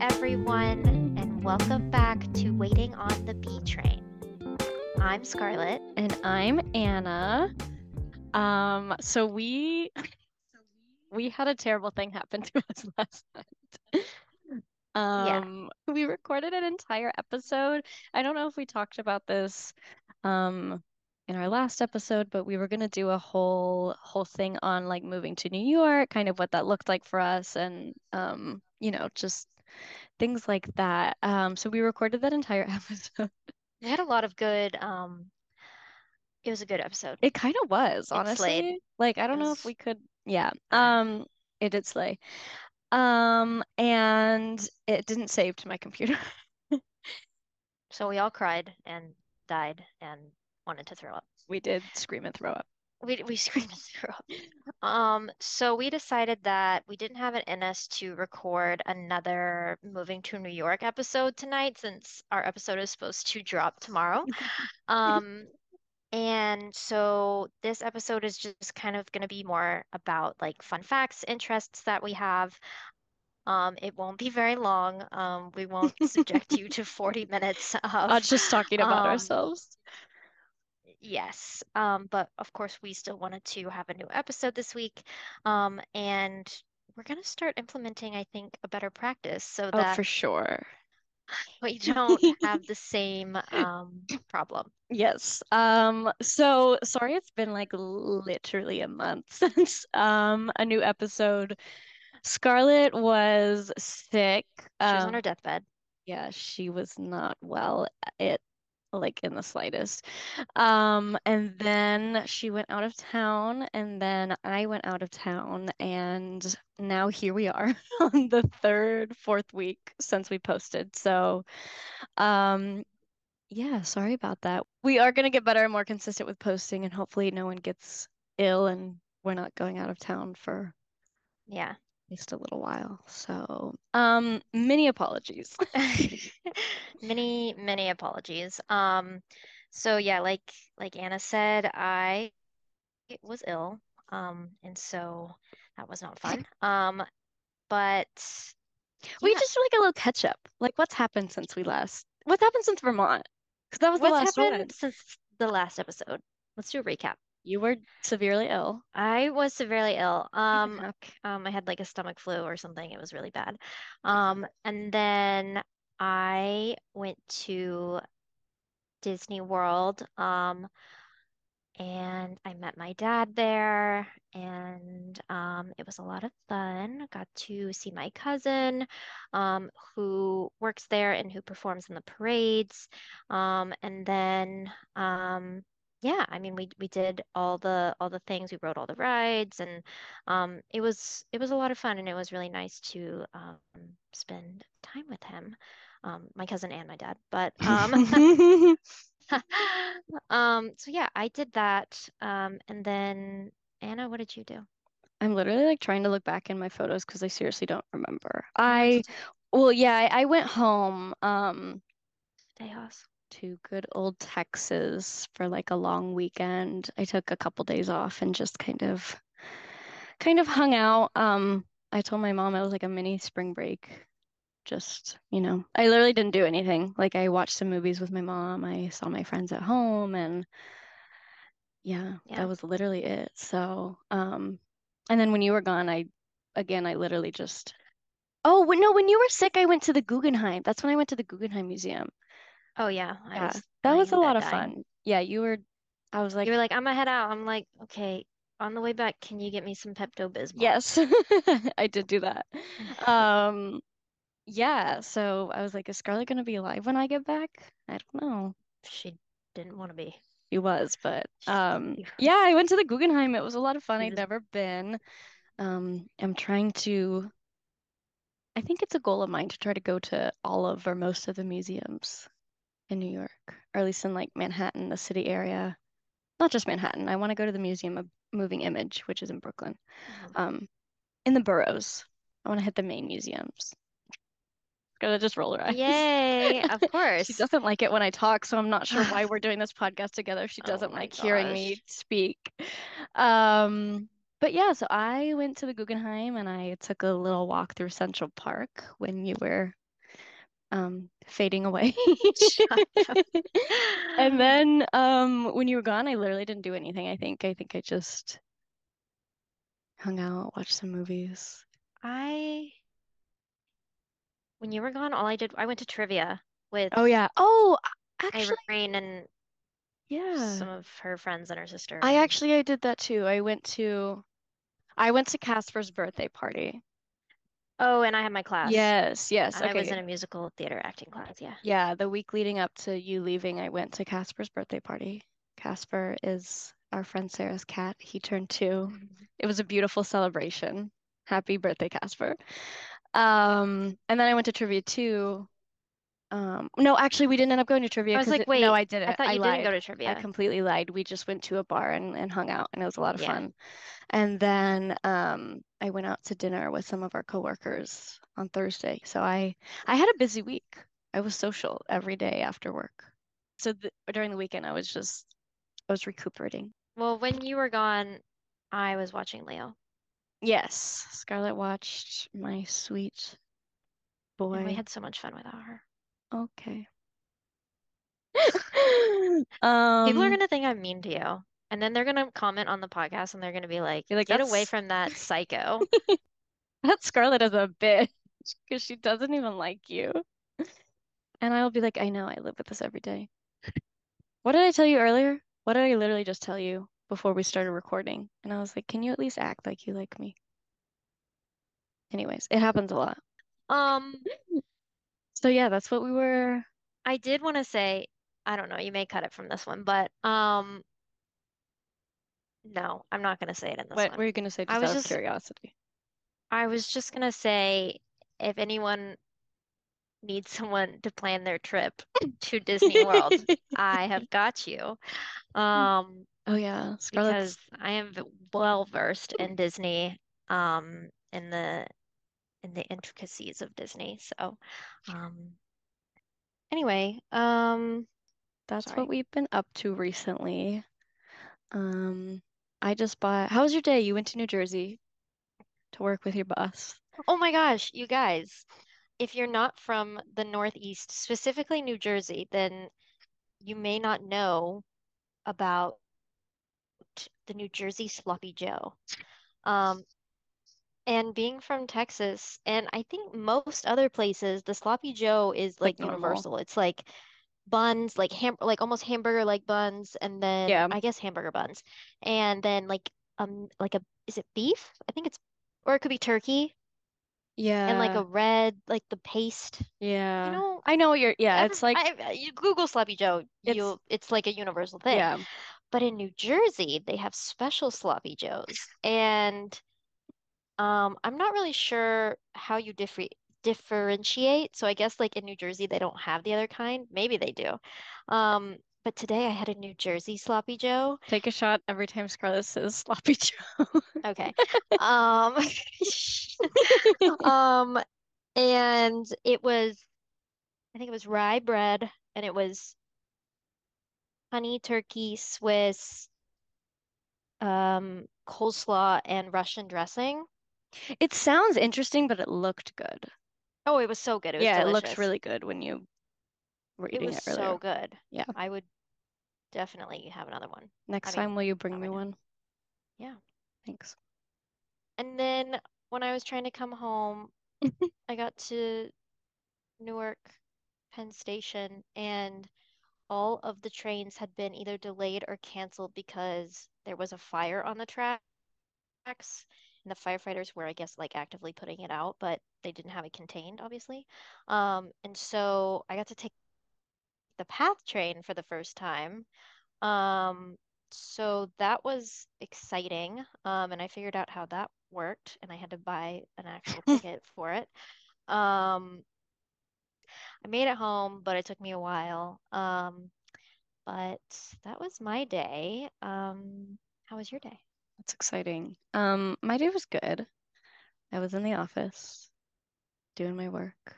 everyone, and welcome back to Waiting on the B Train. I'm Scarlett. And I'm Anna. Um, so we we had a terrible thing happen to us last night. Um, we recorded an entire episode. I don't know if we talked about this um in our last episode, but we were gonna do a whole whole thing on like moving to New York, kind of what that looked like for us and um, you know, just things like that. Um, so we recorded that entire episode. We had a lot of good, um, it was a good episode. It kind of was, honestly. Like, I don't know if we could, yeah. Um, it did slay. Um, and it didn't save to my computer. So we all cried and died and wanted to throw up. We did scream and throw up. We we screamed threw. Um, so we decided that we didn't have it in us to record another moving to New York episode tonight since our episode is supposed to drop tomorrow. Um, and so this episode is just kind of going to be more about like fun facts, interests that we have. Um, it won't be very long. Um, we won't subject you to 40 minutes Uh, of just talking about um, ourselves. Yes, um, but of course, we still wanted to have a new episode this week. Um, and we're going to start implementing, I think, a better practice so Oh, that for sure. we don't have the same um, problem. Yes. Um, so sorry it's been like literally a month since um a new episode. Scarlett was sick. She was on Um, her deathbed. yeah, she was not well, it like in the slightest. Um, and then she went out of town, and then I went out of town, and now here we are on the third, fourth week since we posted. So, um, yeah, sorry about that. We are gonna get better and more consistent with posting, and hopefully no one gets ill and we're not going out of town for Yeah. at least a little while. So, um, many apologies. Many, many apologies. Um, so yeah, like like Anna said, I was ill. Um, and so that was not fun. Um, but We yeah, just do like a little catch up. Like, what's happened since we last? What's happened since Vermont? Because that was the what's last happened one. since the last episode? Let's do a recap. You were severely ill. I was severely ill. Um, um, I had like a stomach flu or something. It was really bad. Um, and then I went to Disney World. Um, and I met my dad there, and um, it was a lot of fun. Got to see my cousin, um, who works there and who performs in the parades. Um, and then, um, yeah, I mean, we we did all the all the things. We rode all the rides, and um, it was it was a lot of fun, and it was really nice to um, spend time with him, um, my cousin and my dad. But um, Um, so yeah, I did that. Um, and then Anna, what did you do? I'm literally like trying to look back in my photos because I seriously don't remember. I, well, yeah, I, I went home um? Tejas. to good old Texas for like a long weekend. I took a couple days off and just kind of kind of hung out. Um, I told my mom it was like a mini spring break. Just, you know, I literally didn't do anything. Like I watched some movies with my mom. I saw my friends at home and yeah, Yeah. that was literally it. So, um, and then when you were gone, I again, I literally just Oh, no, when you were sick, I went to the Guggenheim. That's when I went to the Guggenheim Museum. Oh yeah, I Yeah, was that was a lot of dying. fun. Yeah, you were, I was like, You were like, I'm gonna head out. I'm like, okay, on the way back, can you get me some Pepto-Bismol? yes, I did do that. Um, yeah, so I was like, is Scarlett gonna be alive when I get back? I don't know. She didn't want to be. She was, but um, yeah, I went to the Guggenheim. It was a lot of fun. I'd never been. Um, I'm trying to, I think it's a goal of mine to try to go to all of or most of the museums in New York, or at least in like Manhattan, the city area. Not just Manhattan. I want to go to the Museum of Moving Image, which is in Brooklyn. Mhm. Um, in the boroughs. I want to hit the main museums. Gotta just roll her eyes. Yay, of course. She doesn't like it when I talk, so I'm not sure why we're doing this podcast together. She Oh doesn't my like hearing me speak. Um, but yeah, so I went to the Guggenheim and I took a little walk through Central Park when you were um, fading away. And then um, when you were gone, I literally didn't do anything, I think. I think I just hung out, watched some movies. I, when you were gone, all I did, I went to trivia with Oh yeah. Oh, actually, Irene and yeah. some of her friends and her sister. I actually I did that too. I went to I went to Casper's birthday party. Oh, and I had my class. Yes, yes. I was in a musical theater acting class, yeah. Yeah, the week leading up to you leaving, I went to Casper's birthday party. Casper is our friend Sarah's cat. He turned two. Mm-hmm. It was a beautiful celebration. Happy birthday, Casper. Um, and then I went to trivia too. Um, no, actually, we didn't end up going to trivia I was like, it- no, I didn't. I thought I you didn't go to I trivia. completely lied. We just went to a bar and, and hung out, and it was a lot of Yeah. fun. And then um, I went out to dinner with some of our coworkers on Thursday. So I I had a busy week. I was social every day after work. So th during the weekend, I was just I was recuperating. Well, when you were gone, I was watching Leo. Yes, Scarlett watched my sweet And we had so much fun without her. Okay. People are Um, gonna think I'm mean to you. And then they're gonna comment on the podcast and they're gonna be like, Be like, get away from that psycho. That Scarlett is a bitch because she doesn't even like you. And I'll be like, I know, I live with this every day. What did I tell you earlier? What did I literally just tell you before we started recording? And I was like, can you at least act like you like me? Anyways, it happens a lot. Um, So yeah, that's what we were. I did want to say, I don't know, you may cut it from this one, but um, no, I'm not gonna say it in this one. What one. were you gonna say I was out of just- curiosity? I was just gonna say, if anyone needs someone to plan their trip to Disney World, I have got you. Um, Oh yeah, Scarlett's because I am well versed in Disney, um, in the in the intricacies of Disney. So, um, anyway, um, That's Sorry. what we've been up to recently. Um, I just bought. How was your day? You went to New Jersey to work with your boss. oh my gosh, you guys, if you're not from the Northeast, specifically New Jersey, then you may not know about the New Jersey Sloppy Joe. Um, and being from Texas, and I think most other places, the Sloppy Joe is Like normal. universal. It's like buns, like ham, like almost hamburger like buns, and then Yeah. I guess hamburger buns, and then like um like a is it beef? I think it's or it could be turkey, Yeah. and like a red like the paste. Yeah. You know, I know what you're. Yeah, every- it's like. I, you Google Sloppy Joe, It's- you'll it's like a universal thing. Yeah. But in New Jersey, they have special sloppy joes. And um, I'm not really sure how you differ differentiate. So I guess like in New Jersey, they don't have the other kind. Maybe they do. Um, but today I had a New Jersey sloppy joe. Take a shot every time Scarlett says sloppy Joe. Okay. Um, um, and it was, I think it was rye bread and it was honey turkey Swiss, um, coleslaw and Russian dressing. It sounds interesting, but it looked good. Oh, it was so good. It was Yeah, it looked really good when you were It eating was it so good. Yeah. I would definitely have another one. Next I mean, time, will you bring me one? Yeah. Thanks. And then when I was trying to come home, I got to Newark Penn Station and all of the trains had been either delayed or canceled because there was a fire on the tracks. And the firefighters were, I guess, like actively putting it out, but they didn't have it contained, obviously. Um, and so I got to take the PATH train for the first time. Um, so that was exciting. Um, and I figured out how that worked, and I had to buy an actual ticket for it. Um, I made it home, but it took me a while. Um, but that was my day. Um, how was your day? That's exciting. Um, my day was good. I was in the office doing my work.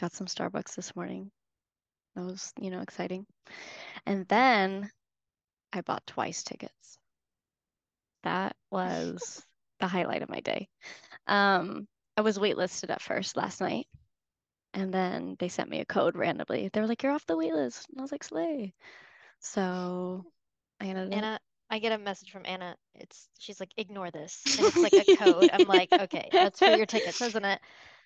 Got some Starbucks this morning. That was, you know, exciting. And then I bought Twice tickets. That was the highlight of my day. Um, I was waitlisted at first last night. And then they sent me a code randomly. They were like, "You're off the wait list," and I was like, "Slay!" So I ended up. Anna, I get a message from Anna. It's she's like, ignore this, and it's like a code. I'm like, okay, that's for your tickets, isn't it?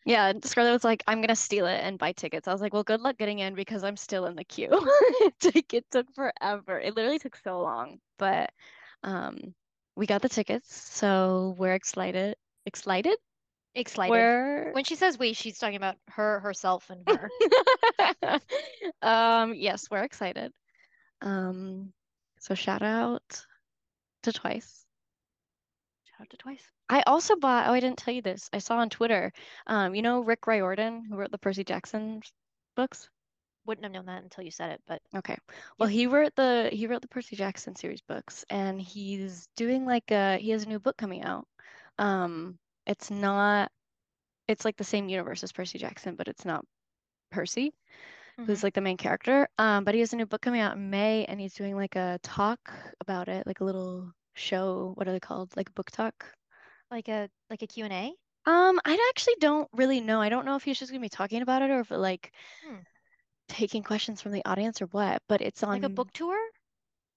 Yeah, Scarlett was like, I'm gonna steal it and buy tickets. I was like, well, good luck getting in because I'm still in the queue. It took forever. It literally took so long, but um, we got the tickets, so we're excited. Excited? Excited. We're When she says we, she's talking about her, herself, and her. um, yes, we're excited. Um, so shout out to Twice. Shout out to Twice. I also bought, oh, I didn't tell you this. I saw on Twitter, um, you know Rick Riordan, who wrote the Percy Jackson books? Wouldn't have known that until you said it, but Okay. Well, he wrote the he wrote the Percy Jackson series books and he's doing like a he has a new book coming out. Um, it's not it's like the same universe as Percy Jackson, but it's not Percy, who's Mhm. like the main character. Um, but he has a new book coming out in May and he's doing like a talk about it, like a little show. What are they called? Like a book talk. like a like a Q&A. Um, I actually don't really know. I don't know if he's just gonna be talking about it or if it like Hmm. taking questions from the audience or what, but it's on Like a book tour?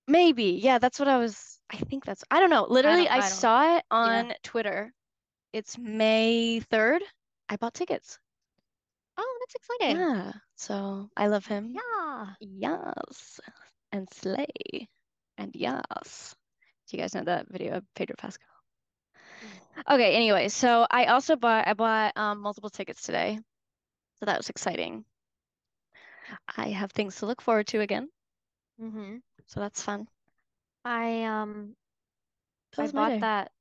maybe. Yeah, that's what I was I think that's I don't know. Literally, don't- I, I don't- saw it on Twitter. It's May 3rd. I bought tickets. Oh, that's exciting. Yeah. So I love him. Yeah. Yes. And Slay. And yes. Do you guys know that video of Pedro Pascal? Okay, anyway, so I also bought I bought um multiple tickets today. So that was exciting. I have things to look forward to again, Mm-hmm. so that's fun. I um That I bought that.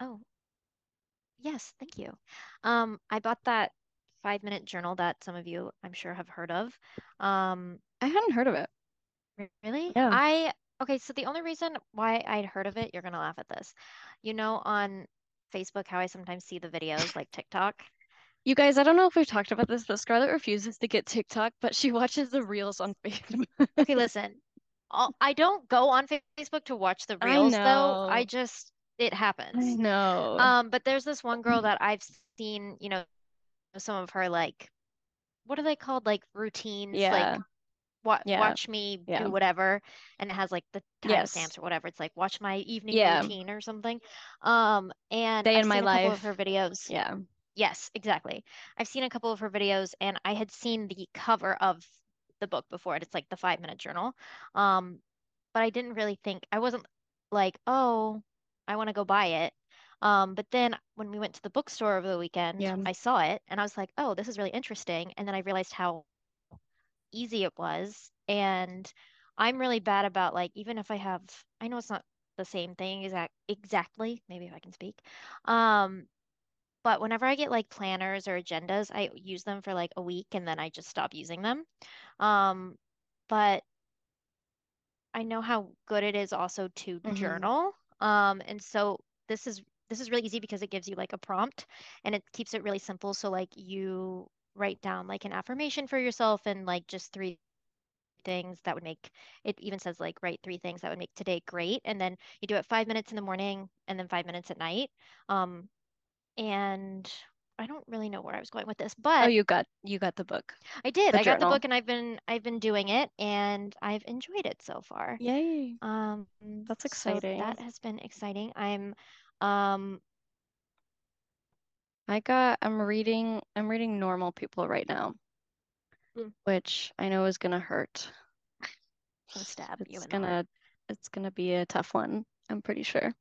Oh, yes, thank you. Um, I bought that five minute journal that some of you I'm sure have heard of. Um, I hadn't heard of it. really? Yeah. I okay, so the only reason why I'd heard of it, you're gonna laugh at this. You know, on Facebook, how I sometimes see the videos like TikTok. You guys, I don't know if we've talked about this, but Scarlett refuses to get TikTok, but she watches the reels on Facebook. Okay, listen. I'll, I don't go on Facebook to watch the I reels though. I just it happens. No. Um, but there's this one girl that I've seen, you know, some of her like what are they called? Like routines, Yeah. like wa Yeah. watch me Yeah. do whatever, and it has like the Yes. timestamps or whatever. It's like watch my evening routine or something. Um, and Day I've in my couple of her videos. Yeah. Yes, exactly. I've seen a couple of her videos, and I had seen the cover of the book before it. It's like the five minute journal. Um, but I didn't really think I wasn't like, oh, I want to go buy it. Um, but then when we went to the bookstore over the weekend, Yeah. I saw it and I was like, oh, this is really interesting. And then I realized how easy it was. And I'm really bad about like, even if I have, I know it's not the same thing exact exactly, maybe if I can speak. Um, but whenever I get like planners or agendas, I use them for like a week and then I just stop using them. Um, but I know how good it is also to Mhm. journal. Um, and so this is this is really easy because it gives you like a prompt and it keeps it really simple. So like you write down like an affirmation for yourself and like just three things that would make it even says like write three things that would make today great. And then you do it five minutes in the morning and then five minutes at night. Um, and I don't really know where I was going with this, but Oh, you got you got the book. I did. the I got the book and I've been I've been doing it and I've enjoyed it so far. Yay. Um, That's so exciting. that has been exciting. I'm um I got I'm reading I'm reading Normal People right now, Mm. which I know is gonna hurt. stab you It's the heart. gonna it's gonna be a tough one, I'm pretty sure.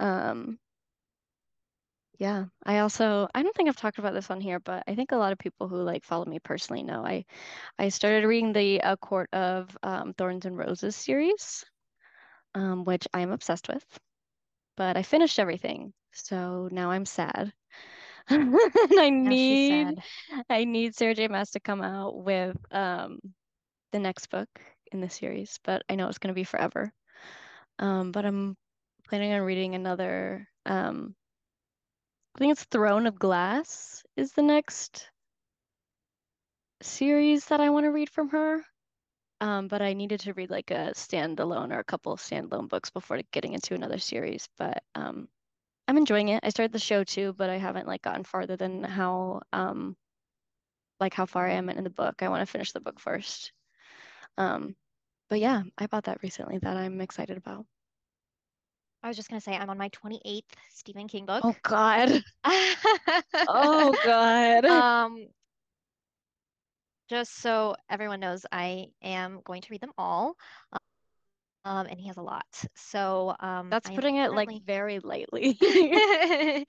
Um yeah, I also I don't think I've talked about this on here, but I think a lot of people who like follow me personally know I I started reading the A Court of um, Thorns and Roses series, um, which I'm obsessed with. But I finished everything, so now I'm sad. And I Now need I need Sarah J. Maas to come out with um the next book in the series, but I know it's gonna be forever. Um, but I'm planning on reading another um I think it's Throne of Glass is the next series that I want to read from her. Um, but I needed to read like a standalone or a couple of standalone books before getting into another series. But um, I'm enjoying it. I started the show too, but I haven't like gotten farther than how um like how far I am in the book. I want to finish the book first. Um, but yeah, I bought that recently that I'm excited about. I was just gonna say I'm on my 28th Stephen King book. Oh God. oh God. Um, just so everyone knows, I am going to read them all. Um, and he has a lot. So um, that's putting it like very lightly.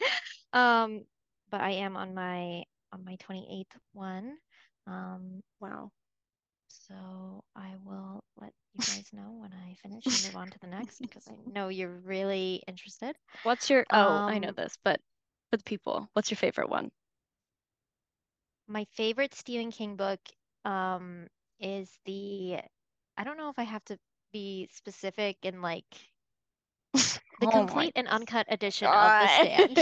um, but I am on my on my 28th one. Um, wow. So I will let you guys know when I finish and move on to the next because I know you're really interested. What's your, oh, I know um, this, but for the people, what's your favorite one? My favorite Stephen King book um, is the, I don't know if I have to be specific in like the oh complete and uncut edition God. of The Stand.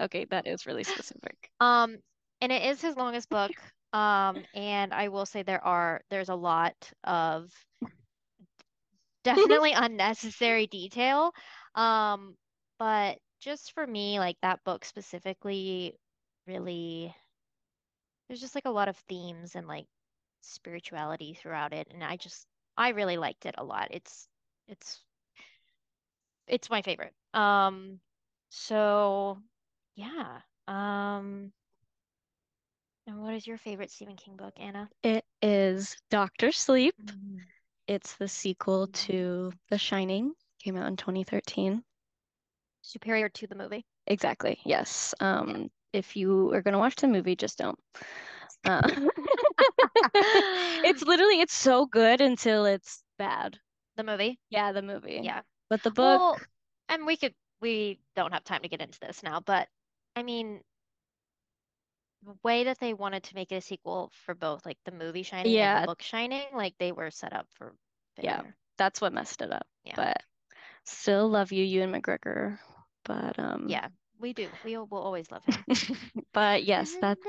okay, that is really specific. Um, and it is his longest book. Um, and I will say there are there's a lot of definitely unnecessary detail. Um, but just for me, like that book specifically really there's just like a lot of themes and like spirituality throughout it. And I just I really liked it a lot. It's it's it's my favorite. Um, so yeah. Um, and what is your favorite Stephen King book, Anna? It is Doctor Sleep. Mm-hmm. It's the sequel to The Shining. Came out in 2013. Superior to the movie. Exactly. Yes. Um, if you are going to watch the movie, just don't. Uh, it's literally it's so good until it's bad. The movie? Yeah, the movie. Yeah. But the book well, and we could we don't have time to get into this now, but I mean way that they wanted to make it a sequel for both like the movie Shining yeah. and the book Shining, like they were set up for failure. Yeah, that's what messed it up. Yeah. But still love you, Ewan McGregor. But um Yeah, we do. We will always love him. but yes, that's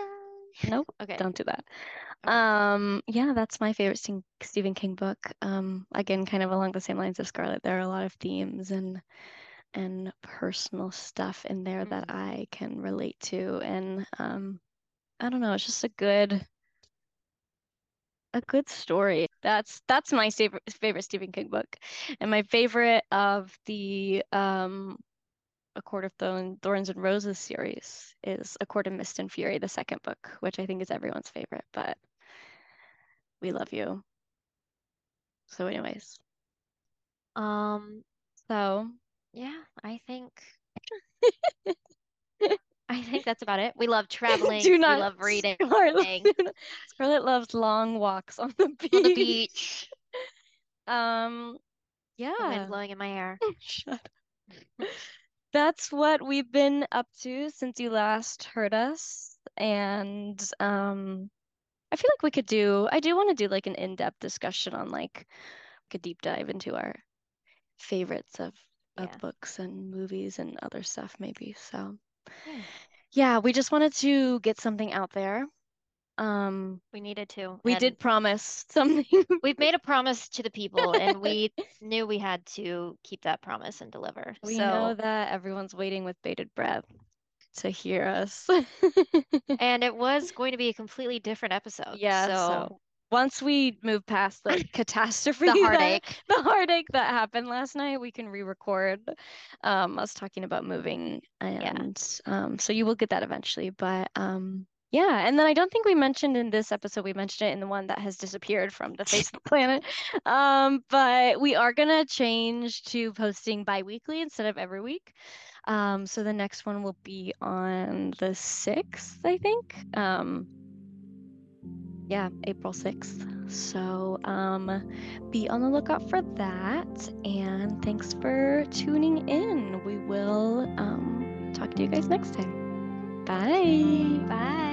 nope. Okay. Don't do that. Okay. Um yeah, that's my favorite Stephen King book. Um again, kind of along the same lines of Scarlett. There are a lot of themes and and personal stuff in there mm-hmm. that I can relate to and um I don't know, it's just a good a good story. That's that's my favorite favorite Stephen King book. And my favorite of the um A Court of Thorn, Thorns and Roses series is A Court of Mist and Fury, the second book, which I think is everyone's favorite, but we love you. So anyways. Um so yeah, I think I think that's about it. We love traveling. Do not we love reading. Scarlett, Scarlett loves long walks on the beach. On the beach. um, yeah. The wind blowing in my hair. Shut up. That's what we've been up to since you last heard us, and um, I feel like we could do. I do want to do like an in-depth discussion on like, like a deep dive into our favorites of of yeah. books and movies and other stuff maybe. So yeah. yeah, we just wanted to get something out there. Um, we needed to. We did promise something. we've made a promise to the people, and we knew we had to keep that promise and deliver. We so... know that everyone's waiting with bated breath to hear us. and it was going to be a completely different episode. Yeah. So, so once we move past the catastrophe, the heartache, that, the heartache that happened last night, we can re-record um, us talking about moving, and yeah. um, so you will get that eventually. But um, yeah, and then I don't think we mentioned in this episode. We mentioned it in the one that has disappeared from the face of the planet. Um, but we are gonna change to posting bi-weekly instead of every week. Um, so the next one will be on the sixth, I think. Um, yeah, April 6th. So um, be on the lookout for that. And thanks for tuning in. We will um, talk to you guys next time. Bye. Bye.